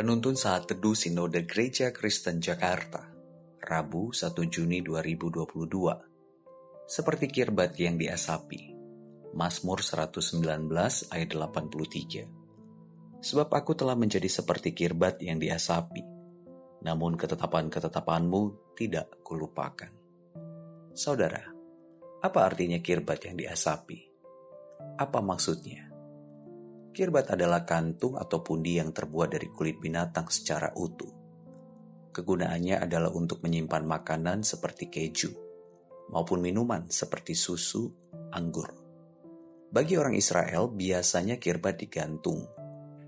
Penuntun Saat Teduh Sinode Gereja Kristen Jakarta, Rabu 1 Juni 2022. Seperti kirbat yang diasapi. Mazmur 119 ayat 83. Sebab aku telah menjadi seperti kirbat yang diasapi, namun ketetapan-ketetapanmu tidak kulupakan. Saudara, apa artinya kirbat yang diasapi? Apa maksudnya? Kirbat adalah kantung atau pundi yang terbuat dari kulit binatang secara utuh. Kegunaannya adalah untuk menyimpan makanan seperti keju, maupun minuman seperti susu, anggur. Bagi orang Israel, biasanya kirbat digantung,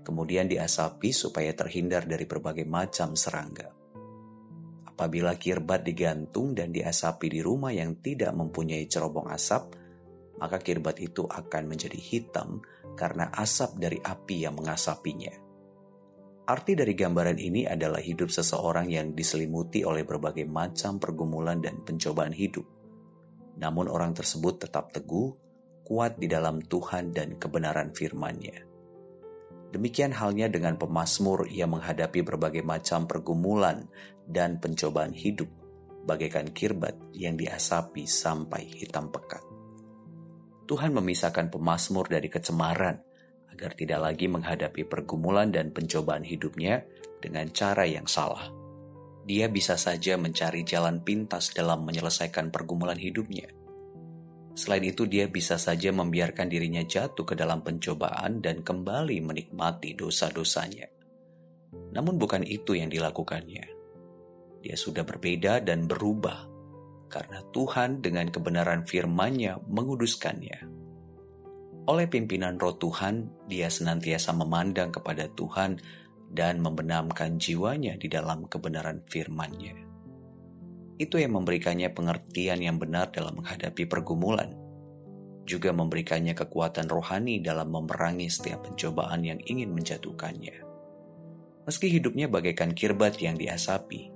kemudian diasapi supaya terhindar dari berbagai macam serangga. Apabila kirbat digantung dan diasapi di rumah yang tidak mempunyai cerobong asap, maka kirbat itu akan menjadi hitam karena asap dari api yang mengasapinya. Arti dari gambaran ini adalah hidup seseorang yang diselimuti oleh berbagai macam pergumulan dan pencobaan hidup. Namun orang tersebut tetap teguh, kuat di dalam Tuhan dan kebenaran firman-Nya. Demikian halnya dengan pemazmur yang menghadapi berbagai macam pergumulan dan pencobaan hidup, bagaikan kirbat yang diasapi sampai hitam pekat. Tuhan memisahkan pemazmur dari kecemaran agar tidak lagi menghadapi pergumulan dan pencobaan hidupnya dengan cara yang salah. Dia bisa saja mencari jalan pintas dalam menyelesaikan pergumulan hidupnya. Selain itu, dia bisa saja membiarkan dirinya jatuh ke dalam pencobaan dan kembali menikmati dosa-dosanya. Namun, bukan itu yang dilakukannya. Dia sudah berbeda dan berubah karena Tuhan dengan kebenaran firman-Nya menguduskannya. Oleh pimpinan roh Tuhan, dia senantiasa memandang kepada Tuhan dan membenamkan jiwanya di dalam kebenaran firman-Nya. Itu yang memberikannya pengertian yang benar dalam menghadapi pergumulan, juga memberikannya kekuatan rohani dalam memerangi setiap pencobaan yang ingin menjatuhkannya. Meski hidupnya bagaikan kirbat yang diasapi,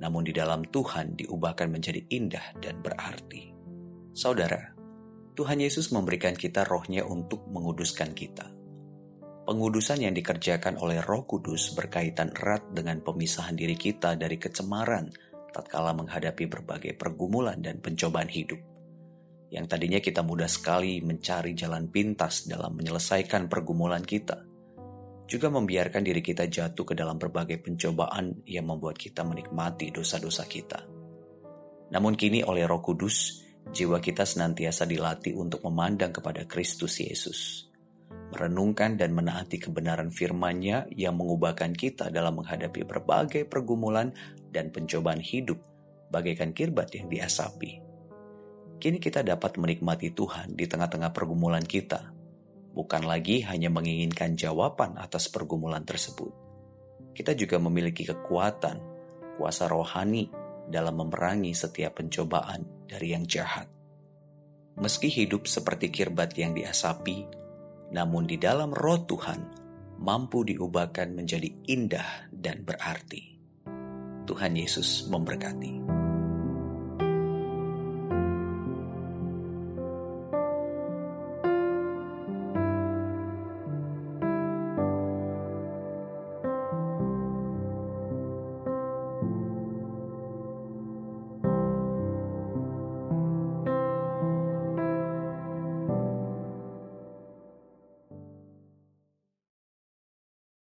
namun di dalam Tuhan diubahkan menjadi indah dan berarti. Saudara, Tuhan Yesus memberikan kita rohnya untuk menguduskan kita. Pengudusan yang dikerjakan oleh roh kudus berkaitan erat dengan pemisahan diri kita dari kecemaran tatkala menghadapi berbagai pergumulan dan pencobaan hidup. Yang tadinya kita mudah sekali mencari jalan pintas dalam menyelesaikan pergumulan kita – juga membiarkan diri kita jatuh ke dalam berbagai pencobaan yang membuat kita menikmati dosa-dosa kita. Namun kini oleh Roh Kudus, jiwa kita senantiasa dilatih untuk memandang kepada Kristus Yesus, merenungkan dan menaati kebenaran firman-Nya yang mengubahkan kita dalam menghadapi berbagai pergumulan dan pencobaan hidup bagaikan kirbat yang diasapi. Kini kita dapat menikmati Tuhan di tengah-tengah pergumulan kita, bukan lagi hanya menginginkan jawaban atas pergumulan tersebut. Kita juga memiliki kekuatan, kuasa rohani dalam memerangi setiap pencobaan dari yang jahat. Meski hidup seperti kirbat yang diasapi, namun di dalam roh Tuhan mampu diubahkan menjadi indah dan berarti. Tuhan Yesus memberkati.